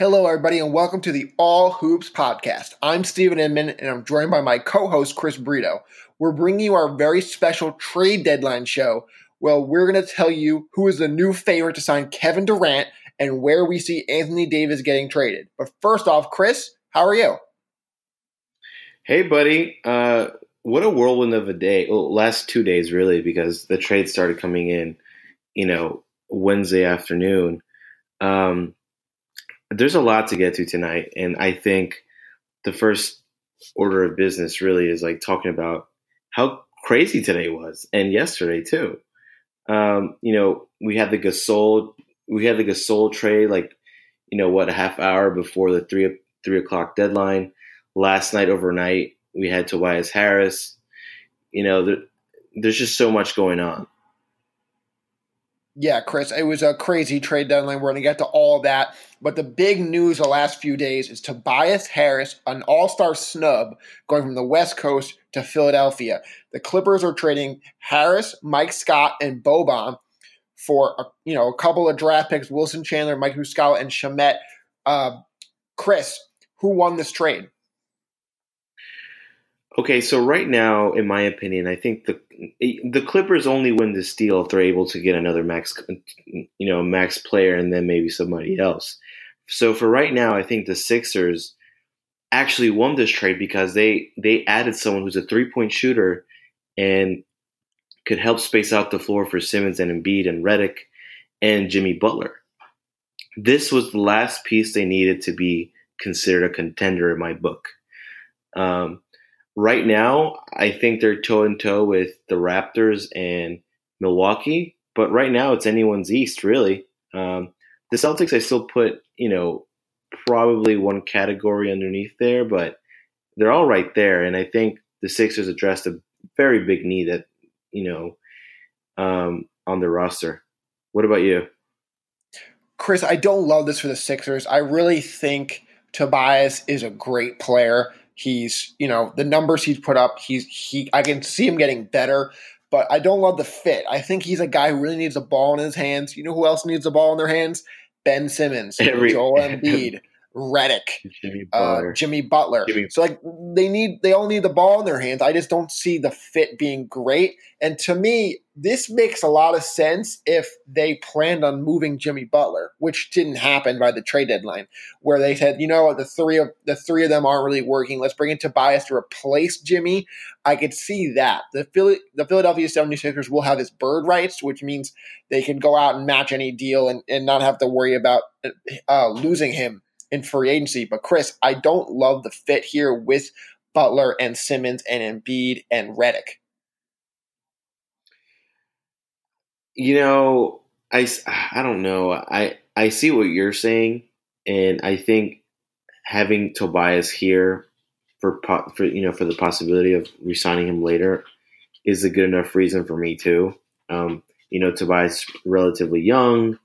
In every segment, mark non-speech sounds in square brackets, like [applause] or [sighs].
Hello, everybody, and welcome to the All Hoops podcast. I'm Stephen Inman, and I'm joined by my co host, Chris Brito. We're bringing you our very special trade deadline show. Well, we're going to tell you who is the new favorite to sign Kevin Durant and where we see Anthony Davis getting traded. But first off, Chris, how are you? Hey, buddy. Uh, what a whirlwind of a day. Well, last two days, really, because the trade started coming in, you know, Wednesday afternoon. Um, there's a lot to get to tonight, and I think the first order of business really is like talking about how crazy today was, and yesterday too. Um, you know, we had the Gasol, we had the Gasol trade, like you know what, a half hour before the three three o'clock deadline. Last night, overnight, we had Tobias Harris. You know, there, there's just so much going on. Yeah, Chris, it was a crazy trade deadline. We're going to get to all that. But the big news the last few days is Tobias Harris, an all star snub, going from the West Coast to Philadelphia. The Clippers are trading Harris, Mike Scott, and Boban for a, you know a couple of draft picks: Wilson Chandler, Mike Muscala, and Shamet. Uh, Chris, who won this trade? Okay, so right now, in my opinion, I think the the Clippers only win this deal if they're able to get another max, you know, max player and then maybe somebody else. So for right now, I think the Sixers actually won this trade because they they added someone who's a three point shooter and could help space out the floor for Simmons and Embiid and Redick and Jimmy Butler. This was the last piece they needed to be considered a contender in my book. Um, right now, I think they're toe in toe with the Raptors and Milwaukee. But right now, it's anyone's East, really. Um, the Celtics, I still put, you know, probably one category underneath there, but they're all right there. And I think the Sixers addressed a very big need that, you know, um, on the roster. What about you? Chris, I don't love this for the Sixers. I really think Tobias is a great player. He's, you know, the numbers he's put up, he's he I can see him getting better, but I don't love the fit. I think he's a guy who really needs a ball in his hands. You know who else needs a ball in their hands? Ben Simmons, Every, Joel [laughs] Embiid. Redick, Jimmy uh, Butler. Uh, Jimmy Butler. Jimmy. So like they need they all need the ball in their hands. I just don't see the fit being great. And to me, this makes a lot of sense if they planned on moving Jimmy Butler, which didn't happen by the trade deadline, where they said, you know, what, the three of the three of them aren't really working. Let's bring in Tobias to replace Jimmy. I could see that. The Philly, the Philadelphia 76ers will have his bird rights, which means they can go out and match any deal and, and not have to worry about uh, losing him in free agency. But Chris, I don't love the fit here with Butler and Simmons and Embiid and Redick. You know, I, I don't know. I I see what you're saying, and I think having Tobias here for for you know for the possibility of resigning him later is a good enough reason for me too. Um, you know, Tobias relatively young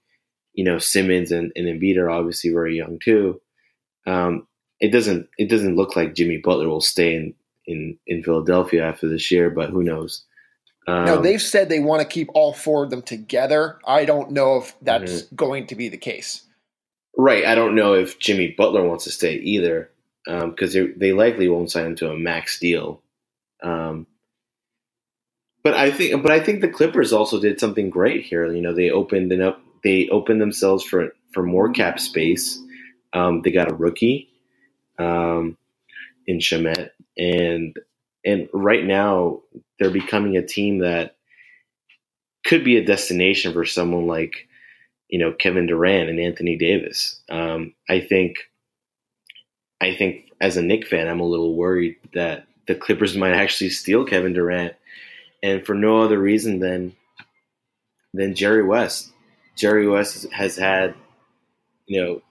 you know Simmons and, and Embiid are obviously very young too. Um, it doesn't it doesn't look like Jimmy Butler will stay in in, in Philadelphia after this year, but who knows? Um, no, they've said they want to keep all four of them together. I don't know if that's mm-hmm. going to be the case. Right. I don't know if Jimmy Butler wants to stay either, because um, they likely won't sign him to a max deal. Um, but I think, but I think the Clippers also did something great here. You know, they opened up they opened themselves for for more cap space. Um, they got a rookie um, in Shamet, and and right now they're becoming a team that could be a destination for someone like you know Kevin Durant and Anthony Davis. Um, I think I think as a Knick fan, I'm a little worried that the Clippers might actually steal Kevin Durant, and for no other reason than than Jerry West. Jerry West has had, you know,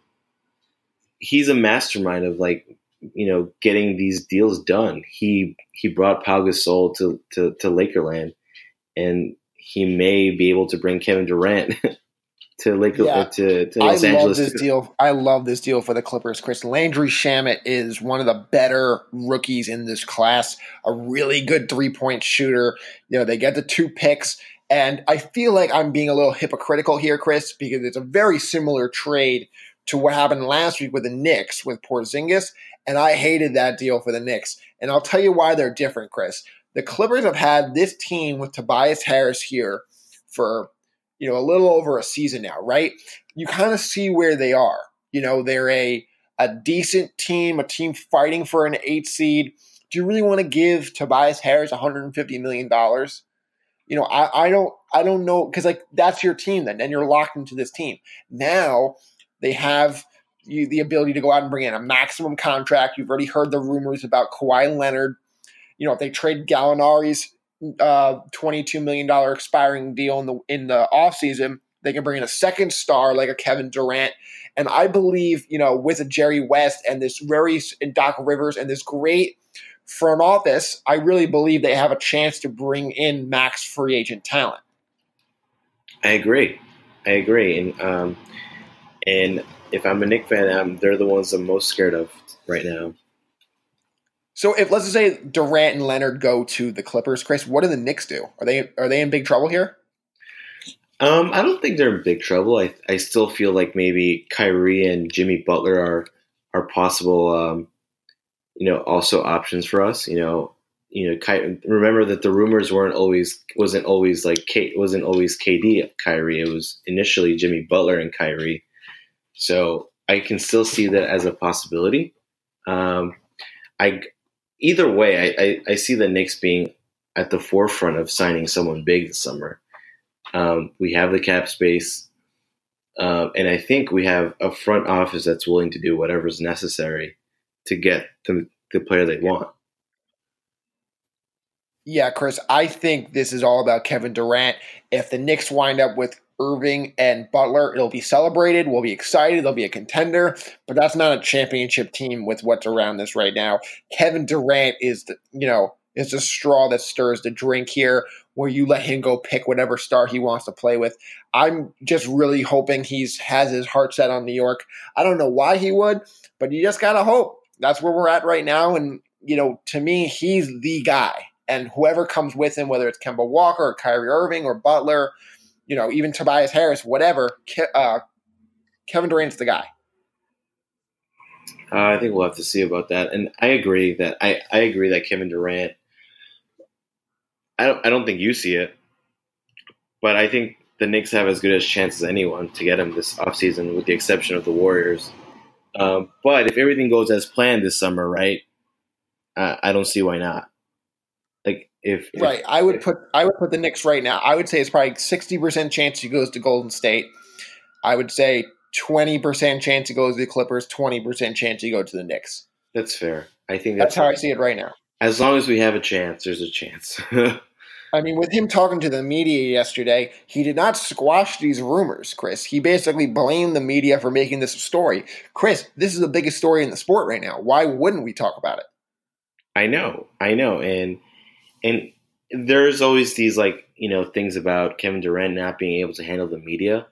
he's a mastermind of like, you know, getting these deals done. He he brought Pau Gasol to to, to Lakerland, and he may be able to bring Kevin Durant [laughs] to Laker yeah. Uh, to, to Los I Angeles. love this deal. I love this deal for the Clippers. Chris Landry Shamet is one of the better rookies in this class. A really good three point shooter. You know, they get the two picks. And I feel like I'm being a little hypocritical here, Chris, because it's a very similar trade to what happened last week with the Knicks with Porzingis, and I hated that deal for the Knicks. And I'll tell you why they're different, Chris. The Clippers have had this team with Tobias Harris here for you know a little over a season now, right? You kind of see where they are. You know, they're a a decent team, a team fighting for an eight seed. Do you really want to give Tobias Harris 150 million dollars? You know, I, I don't I don't know because like that's your team then, and you're locked into this team. Now they have you, the ability to go out and bring in a maximum contract. You've already heard the rumors about Kawhi Leonard. You know, if they trade Gallinari's uh, $22 million expiring deal in the in the offseason, they can bring in a second star like a Kevin Durant. And I believe, you know, with a Jerry West and this very and Doc Rivers and this great front office, I really believe they have a chance to bring in max free agent talent. I agree. I agree. And um, and if I'm a Knick fan, I'm, they're the ones I'm most scared of right now. So if let's just say Durant and Leonard go to the Clippers, Chris, what do the Knicks do? Are they are they in big trouble here? Um, I don't think they're in big trouble. I I still feel like maybe Kyrie and Jimmy Butler are are possible. Um, you know, also options for us. You know, you know, Ky- remember that the rumors weren't always wasn't always like Kate wasn't always KD Kyrie. It was initially Jimmy Butler and Kyrie. So I can still see that as a possibility. Um, I either way, I, I, I, see the Knicks being at the forefront of signing someone big this summer. Um, we have the cap space, um, and I think we have a front office that's willing to do whatever's necessary to get the, the player they want. Yeah, Chris, I think this is all about Kevin Durant. If the Knicks wind up with Irving and Butler, it'll be celebrated. We'll be excited. They'll be a contender, but that's not a championship team with what's around this right now. Kevin Durant is the, you know, is the straw that stirs the drink here, where you let him go pick whatever star he wants to play with. I'm just really hoping he's has his heart set on New York. I don't know why he would, but you just gotta hope. That's where we're at right now, and you know, to me, he's the guy. And whoever comes with him, whether it's Kemba Walker or Kyrie Irving or Butler, you know, even Tobias Harris, whatever, uh, Kevin Durant's the guy. Uh, I think we'll have to see about that. And I agree that I, I agree that Kevin Durant. I don't I don't think you see it, but I think the Knicks have as good a chance as anyone to get him this offseason, with the exception of the Warriors. Um, but if everything goes as planned this summer, right? Uh, I don't see why not. Like if, right, I would if, put I would put the Knicks right now. I would say it's probably sixty percent chance he goes to Golden State. I would say twenty percent chance he goes to the Clippers, twenty percent chance he goes to the Knicks. That's fair. I think that's, that's how I see it right now. As long as we have a chance, there's a chance. [laughs] I mean, with him talking to the media yesterday, he did not squash these rumors, Chris. He basically blamed the media for making this a story. Chris, this is the biggest story in the sport right now. Why wouldn't we talk about it? I know, I know, and and there's always these like you know things about Kevin Durant not being able to handle the media,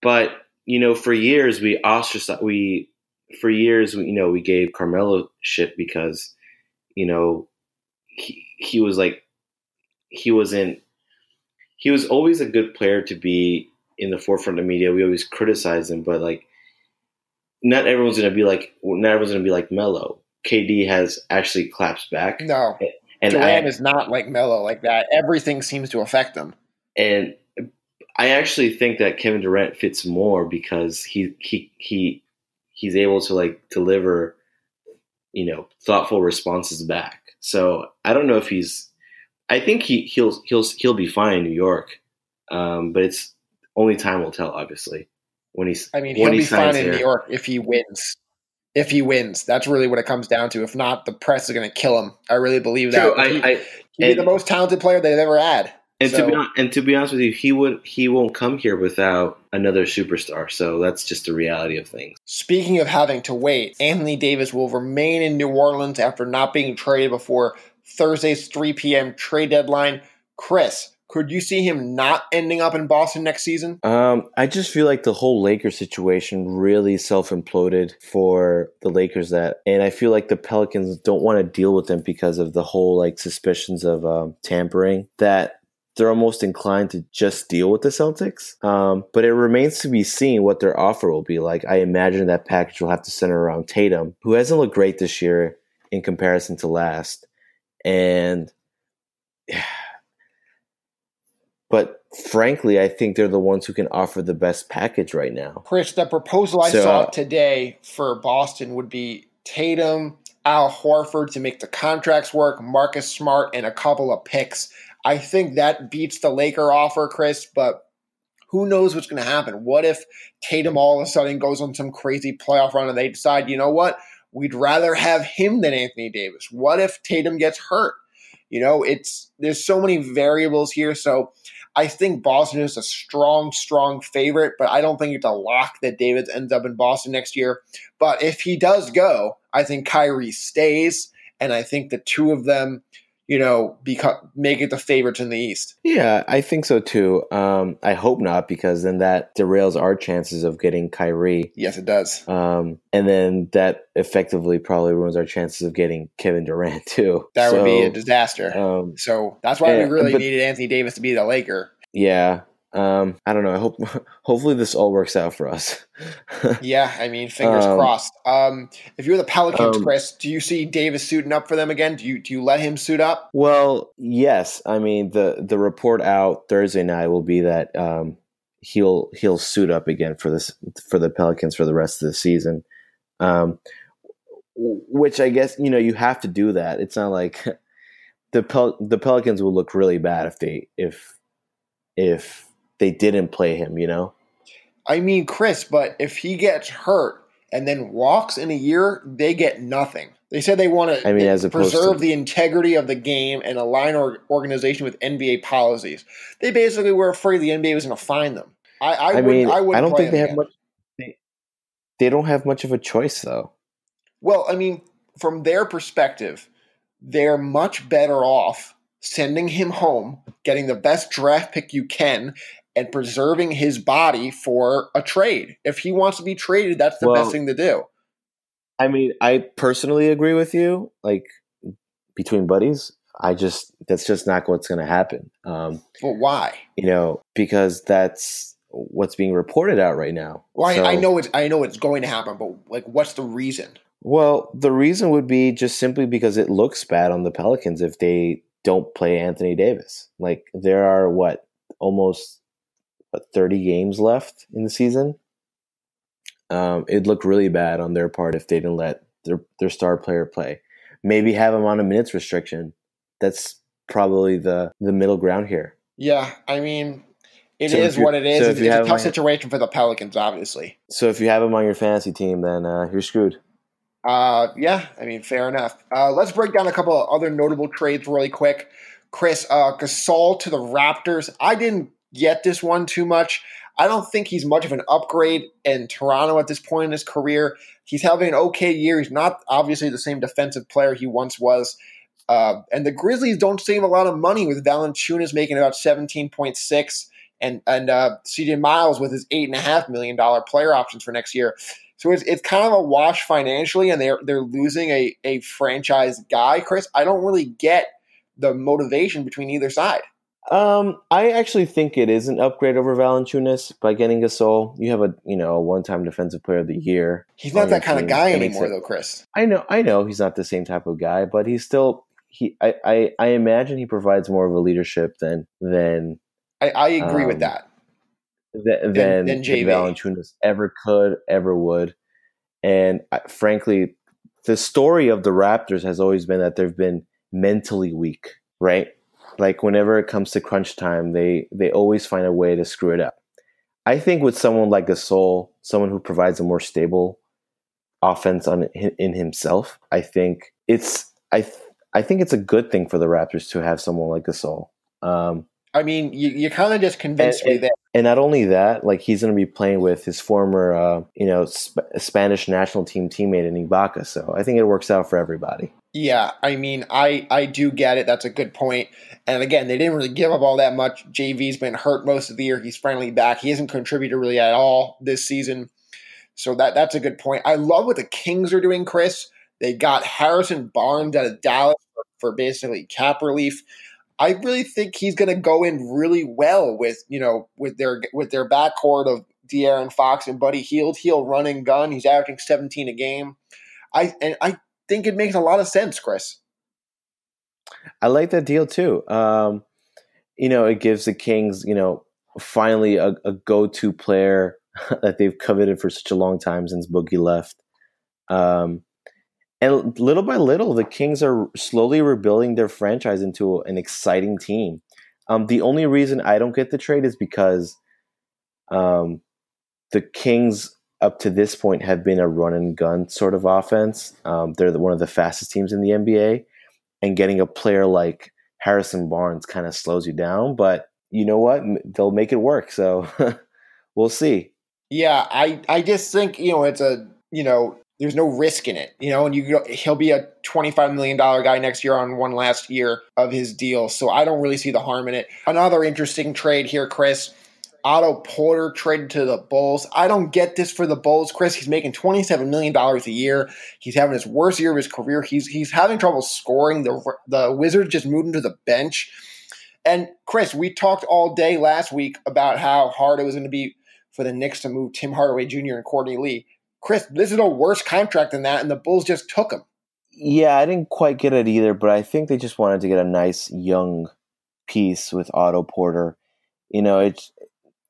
but you know for years we ostracized we for years we, you know we gave Carmelo shit because you know he he was like he wasn't he was always a good player to be in the forefront of media. We always criticize him, but like not everyone's gonna be like not everyone's gonna be like Melo. KD has actually claps back. No, and Durant I, is not like Melo like that. Everything seems to affect him. And I actually think that Kevin Durant fits more because he he he he's able to like deliver, you know, thoughtful responses back. So I don't know if he's. I think he he'll he'll he'll be fine in New York, um, but it's only time will tell. Obviously, when he's. I mean, he'll he be fine in New York if he wins if he wins. That's really what it comes down to. If not, the press is going to kill him. I really believe that. True, he, I, I, he's the most talented player they've ever had. And so. to be and to be honest with you, he would he won't come here without another superstar. So that's just the reality of things. Speaking of having to wait, Anthony Davis will remain in New Orleans after not being traded before Thursday's 3 p.m. trade deadline. Chris, could you see him not ending up in Boston next season? Um, I just feel like the whole Lakers situation really self imploded for the Lakers. That, and I feel like the Pelicans don't want to deal with them because of the whole like suspicions of um, tampering. That they're almost inclined to just deal with the Celtics. Um, but it remains to be seen what their offer will be like. I imagine that package will have to center around Tatum, who hasn't looked great this year in comparison to last. And [sighs] but frankly, I think they're the ones who can offer the best package right now. Chris, the proposal I So- saw today for Boston would be Tatum, Al Horford to make the contracts work, Marcus Smart, and a couple of picks. I think that beats the Laker offer, Chris, but who knows what's going to happen? What if Tatum all of a sudden goes on some crazy playoff run and they decide, you know what? We'd rather have him than Anthony Davis. What if Tatum gets hurt? You know, it's there's so many variables here. So I think Boston is a strong, strong favorite, but I don't think it's a lock that Davis ends up in Boston next year. But if he does go, I think Kyrie stays, and I think the two of them, you know, become make it the favorites in the East. Yeah, I think so too. Um, I hope not, because then that derails our chances of getting Kyrie. Yes, it does. Um, and then that effectively probably ruins our chances of getting Kevin Durant [laughs] too. That would be a disaster. Um, so that's why yeah, we really but- needed Anthony Davis to be the Laker. yeah. Um, I don't know. I hope [laughs] hopefully this all works out for us. [laughs] Yeah, I mean, fingers Um, crossed. Um, if you're the Pelicans, Um, Chris, do you see Davis suiting up for them again? Do you do you let him suit up? Well, yes. I mean the the report out Thursday night will be that um, he'll he'll suit up again for this for the Pelicans for the rest of the season. Um, which I guess you know you have to do that. It's not like [laughs] the Pel- the Pelicans will look really bad if they if if they didn't play him. You know. I mean, Chris, but if he gets hurt and then walks in a year, they get nothing. They said they want to I mean, as preserve to- the integrity of the game and align our organization with NBA policies. They basically were afraid the NBA was going to fine them. I, I, I, mean, I, I, don't think they him have again. much. They, they don't have much of a choice though. Well, I mean, from their perspective, they're much better off sending him home, getting the best draft pick you can, and preserving his body for a trade. If he wants to be traded, that's the Well- best thing to do. I mean, I personally agree with you. Like between buddies, I just that's just not what's going to happen. Um, But why? you know, because that's what's being reported out right now. Well, I, I know it's I know it's going to happen, but like, what's the reason? Well, the reason would be just simply because it looks bad on the Pelicans if they don't play Anthony Davis. Like there are what almost what, 30 games left in the season. Um, it'd look really bad on their part if they didn't let their their star player play. Maybe have him on a minutes restriction. That's probably the the middle ground here. Yeah, I mean, it is So you- what it is. so it's it's a tough situation for the Pelicans, obviously. So if you have him on your fantasy team, then uh, you're screwed. Uh, yeah, I mean, fair enough. Uh, let's break down a couple of other notable trades really quick. Chris uh, Gasol to the Raptors. I didn't get this one too much. I don't think he's much of an upgrade in Toronto at this point in his career. He's having an okay year. He's not obviously the same defensive player he once was. Uh, and the Grizzlies don't save a lot of money with Valanciunas making about seventeen point six, and and uh, CJ Miles with his eight and a half million dollar player options for next year. So it's, it's kind of a wash financially, and they're they're losing a a franchise guy. Chris, I don't really get the motivation between either side. Um, I actually think it is an upgrade over Valanciunas by getting Gasol. You have a you know a one time defensive player of the year. He's not that kind of guy That anymore, though, Chris. I know, I know, he's not the same type of guy, but he's still he. I I, I imagine he provides more of a leadership than than I, I agree with Um, that. th- than, than than JV. Valanciunas ever could, ever would. And I, frankly, the story of the Raptors has always been that they've been mentally weak, right? Like whenever it comes to crunch time, they they always find a way to screw it up. I think with someone like Gasol, someone who provides a more stable offense on in himself, I think it's I th- I think it's a good thing for the Raptors to have someone like Gasol. Um, I mean, you, you kind of just convinced And- me and- there. and not only that, like he's going to be playing with his former, uh, you know, Sp- Spanish national team teammate in Ibaka. So I think it works out for everybody. Yeah, I mean, I I do get it. That's a good point. And again, they didn't really give up all that much. JV's been hurt most of the year. He's finally back. He hasn't contributed really at all this season. So that that's a good point. I love what the Kings are doing, Chris. They got Harrison Barnes out of Dallas for, for basically cap relief. I really think he's going to go in really well with you know with their with their backcourt of De'Aaron Fox and Buddy Hield. He'll run and gun. He's averaging 17 a game. I and I think it makes a lot of sense, Chris. I like that deal too. Um, you know, it gives the Kings, you know, finally a, a go-to player [laughs] that they've coveted for such a long time since Boogie left. Um, and little by little, the Kings are slowly rebuilding their franchise into an exciting team. Um, the only reason I don't get the trade is because um, the Kings up to this point have been a run and gun sort of offense. Um, they're the, one of the fastest teams in the NBA, and getting a player like Harrison Barnes kind of slows you down. But you know what? They'll make it work. So [laughs] we'll see. Yeah, I I just think you know it's a you know there's no risk in it, you know, and you he'll be a 25 million dollar guy next year on one last year of his deal. So I don't really see the harm in it. Another interesting trade here, Chris. Otto Porter traded to the Bulls. I don't get this for the Bulls, Chris. He's making $27 million a year. He's having his worst year of his career. He's he's having trouble scoring. The the Wizards just moved him to the bench. And Chris, we talked all day last week about how hard it was going to be for the Knicks to move Tim Hardaway Jr. and Courtney Lee. Chris, this is a worse contract than that, and the Bulls just took him. Yeah, I didn't quite get it either, but I think they just wanted to get a nice young piece with Otto Porter. You know, it's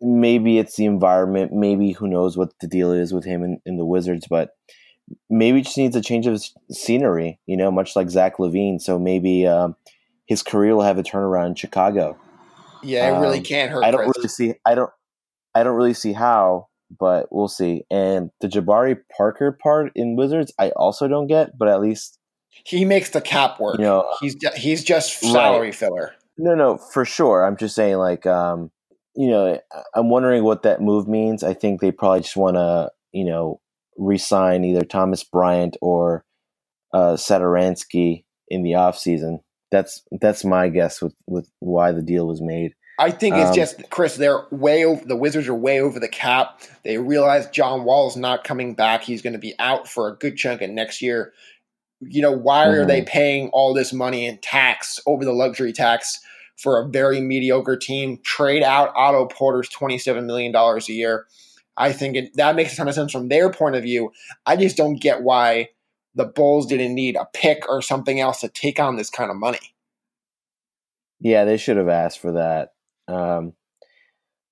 maybe it's the environment. Maybe who knows what the deal is with him in, in the Wizards, but maybe it just needs a change of scenery. You know, much like Zach LaVine, So maybe um, his career will have a turnaround in Chicago. Yeah, it really um, can't hurt. I don't Chris. really see. I don't. I don't really see how, but we'll see. And the Jabari Parker part in Wizards, I also don't get, but at least he makes the cap work. You know, he's he's just salary right. filler. No, no, for sure. I'm just saying, like, um, you know, I'm wondering what that move means. I think they probably just want to, you know, resign either Thomas Bryant or uh, Satoransky in the offseason. That's that's my guess with, with why the deal was made. I think it's um, just Chris. They're way over. The Wizards are way over the cap. They realize John Wall is not coming back. He's going to be out for a good chunk of next year. You know why mm-hmm. are they mm-hmm. paying all this money in tax over the luxury tax for a very mediocre team. Trade out Otto Porter's $27 million a year. I think it, that makes a ton of sense from their point of view. I just don't get why the Bulls didn't need a pick or something else to take on this kind of money. Yeah, they should have asked for that. Um,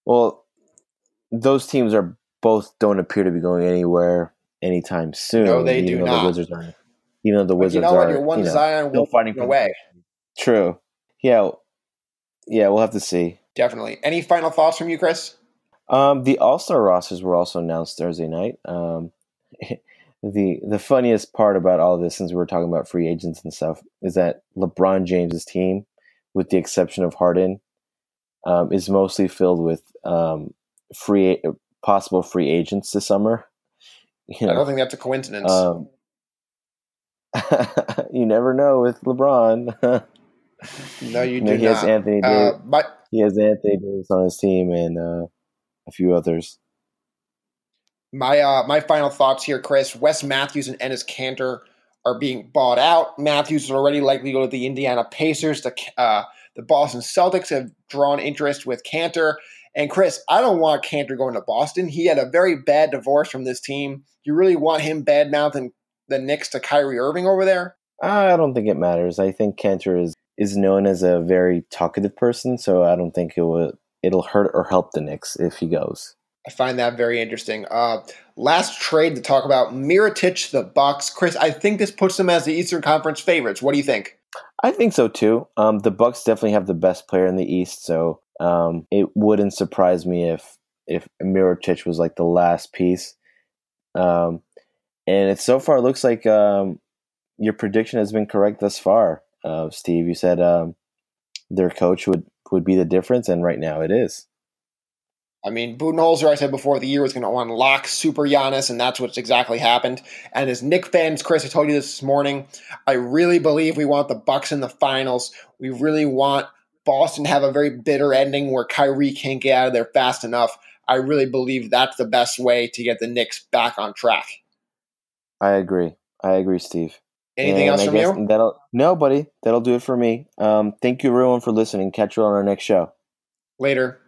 well, those teams are both don't appear to be going anywhere anytime soon. No, they do not. The Wizards are, you know, the Wizards you know are. You're one you know, Zion still fighting away. True. Yeah yeah, we'll have to see. Definitely. Any final thoughts from you, Chris? Um, the All Star rosters were also announced Thursday night. Um, [laughs] the the funniest part about all this, since we were talking about free agents and stuff, is that LeBron James's team, with the exception of Harden, um, is mostly filled with um, free possible free agents this summer. You know, I don't think that's a coincidence. Um, [laughs] you never know with LeBron. No, you do he not. Has Anthony uh, Davis, uh, he has Anthony Davis on his team and uh, a few others. My uh, my final thoughts here, Chris. Wes Matthews and Enes Kanter are being bought out. Matthews is already likely to go to the Indiana Pacers. Uh, the Boston Celtics have drawn interest with Kanter. And Chris, I don't want Kanter going to Boston. He had a very bad divorce from this team. You really want him bad mouthing the Knicks to Kyrie Irving over there? I don't think it matters. I think Kanter is is known as a very talkative person, so I don't think it will it'll hurt or help the Knicks if he goes. I find that very interesting. Uh, last trade to talk about Mirotic, the Bucks. Chris, I think this puts them as the Eastern Conference favorites. What do you think? I think so too. Um, the Bucks definitely have the best player in the East, so um, it wouldn't surprise me if if Mirotic was like the last piece. Um, and it so far looks like um, your prediction has been correct thus far uh, Steve. You said um, their coach would would be the difference, and right now it is. I mean, Budenholzer, I said before the year was going to unlock Super Giannis, and that's what's exactly happened. And as Knick fans, Chris, I told you this, this morning, I really believe we want the Bucks in the finals. We really want Boston to have a very bitter ending where Kyrie can't get out of there fast enough. I really believe that's the best way to get the Knicks back on track. I agree. I agree, Steve. Anything And else I from guess you? That'll no, buddy. That'll do it for me. Um, thank you everyone for listening. Catch you on our next show. Later.